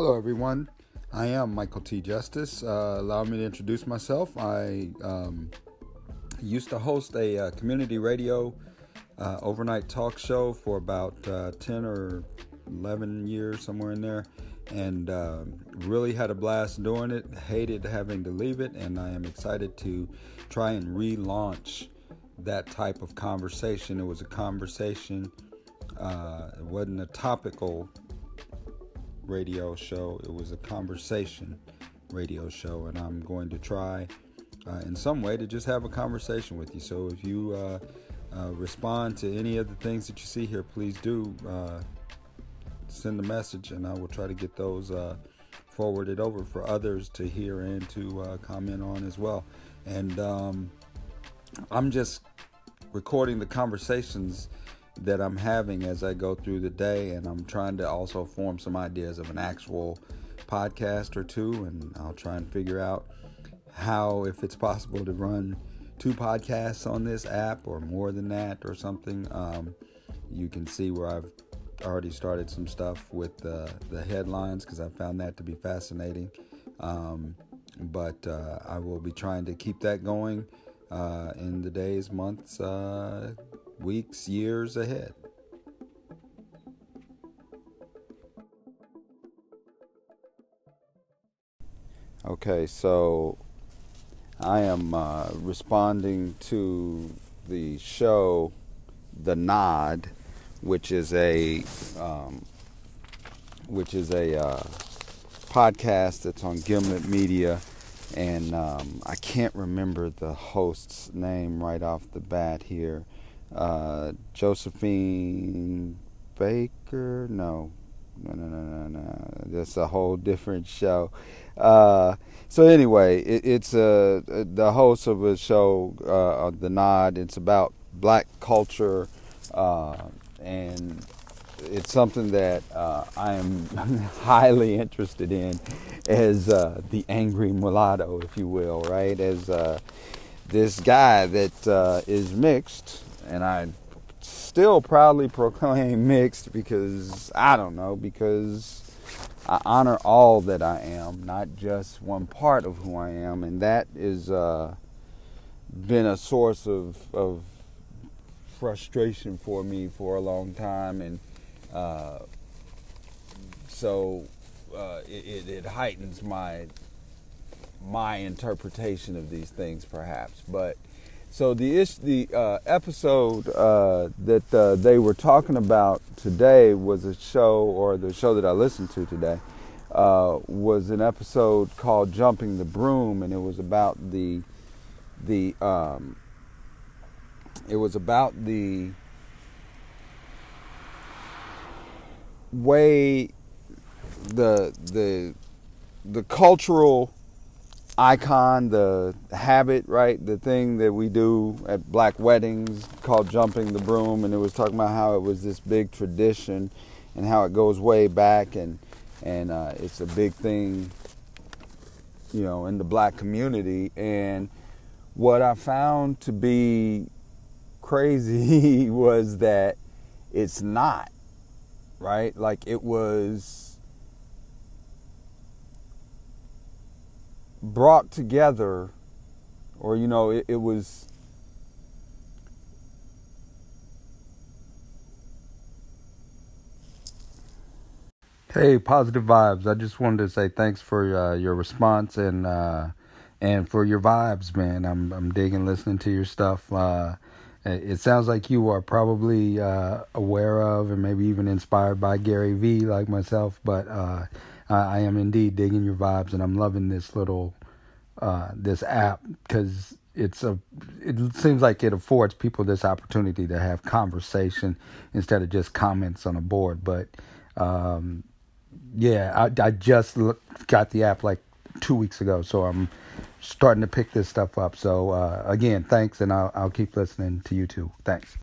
Hello, everyone. I am Michael T. Justice. Uh, allow me to introduce myself. I um, used to host a uh, community radio uh, overnight talk show for about uh, 10 or 11 years, somewhere in there, and um, really had a blast doing it. Hated having to leave it, and I am excited to try and relaunch that type of conversation. It was a conversation, uh, it wasn't a topical radio show. It was a conversation radio show, and I'm going to try uh, in some way to just have a conversation with you. So if you uh, uh, respond to any of the things that you see here, please do uh, send a message, and I will try to get those uh, forwarded over for others to hear and to uh, comment on as well. And um, I'm just recording the conversations that I'm having as I go through the day, and I'm trying to also form some ideas of an actual podcast or two, and I'll try and figure out how, if it's possible, to run two podcasts on this app or more than that or something. Um, you can see where I've already started some stuff with uh, the headlines because I found that to be fascinating. Um, but uh, I will be trying to keep that going uh, in the days, months, uh, weeks, years ahead. Okay, so I am uh, responding to the show The Nod, which is a um, which is a uh, podcast that's on Gimlet Media, and um, I can't remember the host's name right off the bat here uh, Josephine Baker. No, no, no, no, no, no. That's a whole different show. Uh, so anyway, it, it's uh, the host of a show, uh, The Nod. It's about black culture, uh, and it's something that I am highly interested in as the angry mulatto, if you will, right? As this guy that is mixed and I still proudly proclaim mixed because I don't know, because I honor all that I am, not just one part of who I am, and that uh, been a source of, of frustration for me for a long time, and uh, so uh, it, it, heightens my my interpretation of these things, perhaps, but so the the uh, episode uh, that uh, they were talking about today was a show, or the show that I listened to today uh, was an episode called "Jumping the Broom," and it was about the the um, it was about the way the the the cultural icon, the habit, right? The thing that we do at black weddings called jumping the broom, and it was talking about how it was this big tradition and how it goes way back, and and uh, it's a big thing, you know, in the black community. And what I found to be crazy was that it's not, right? Like it was brought together, or you know, it, it was. Hey, positive vibes. I just wanted to say thanks for uh, your response and uh, and for your vibes, man. I'm I'm digging listening to your stuff. Uh, it sounds like you are probably uh, aware of and maybe even inspired by Gary Vee, like myself. But uh, I am indeed digging your vibes, and I'm loving this little uh, this app because it's a. It seems like it affords people this opportunity to have conversation instead of just comments on a board. But um, yeah, I, I just look, got the app like two weeks ago, so I'm starting to pick this stuff up. So uh, again, thanks, and I'll, I'll keep listening to you too. Thanks.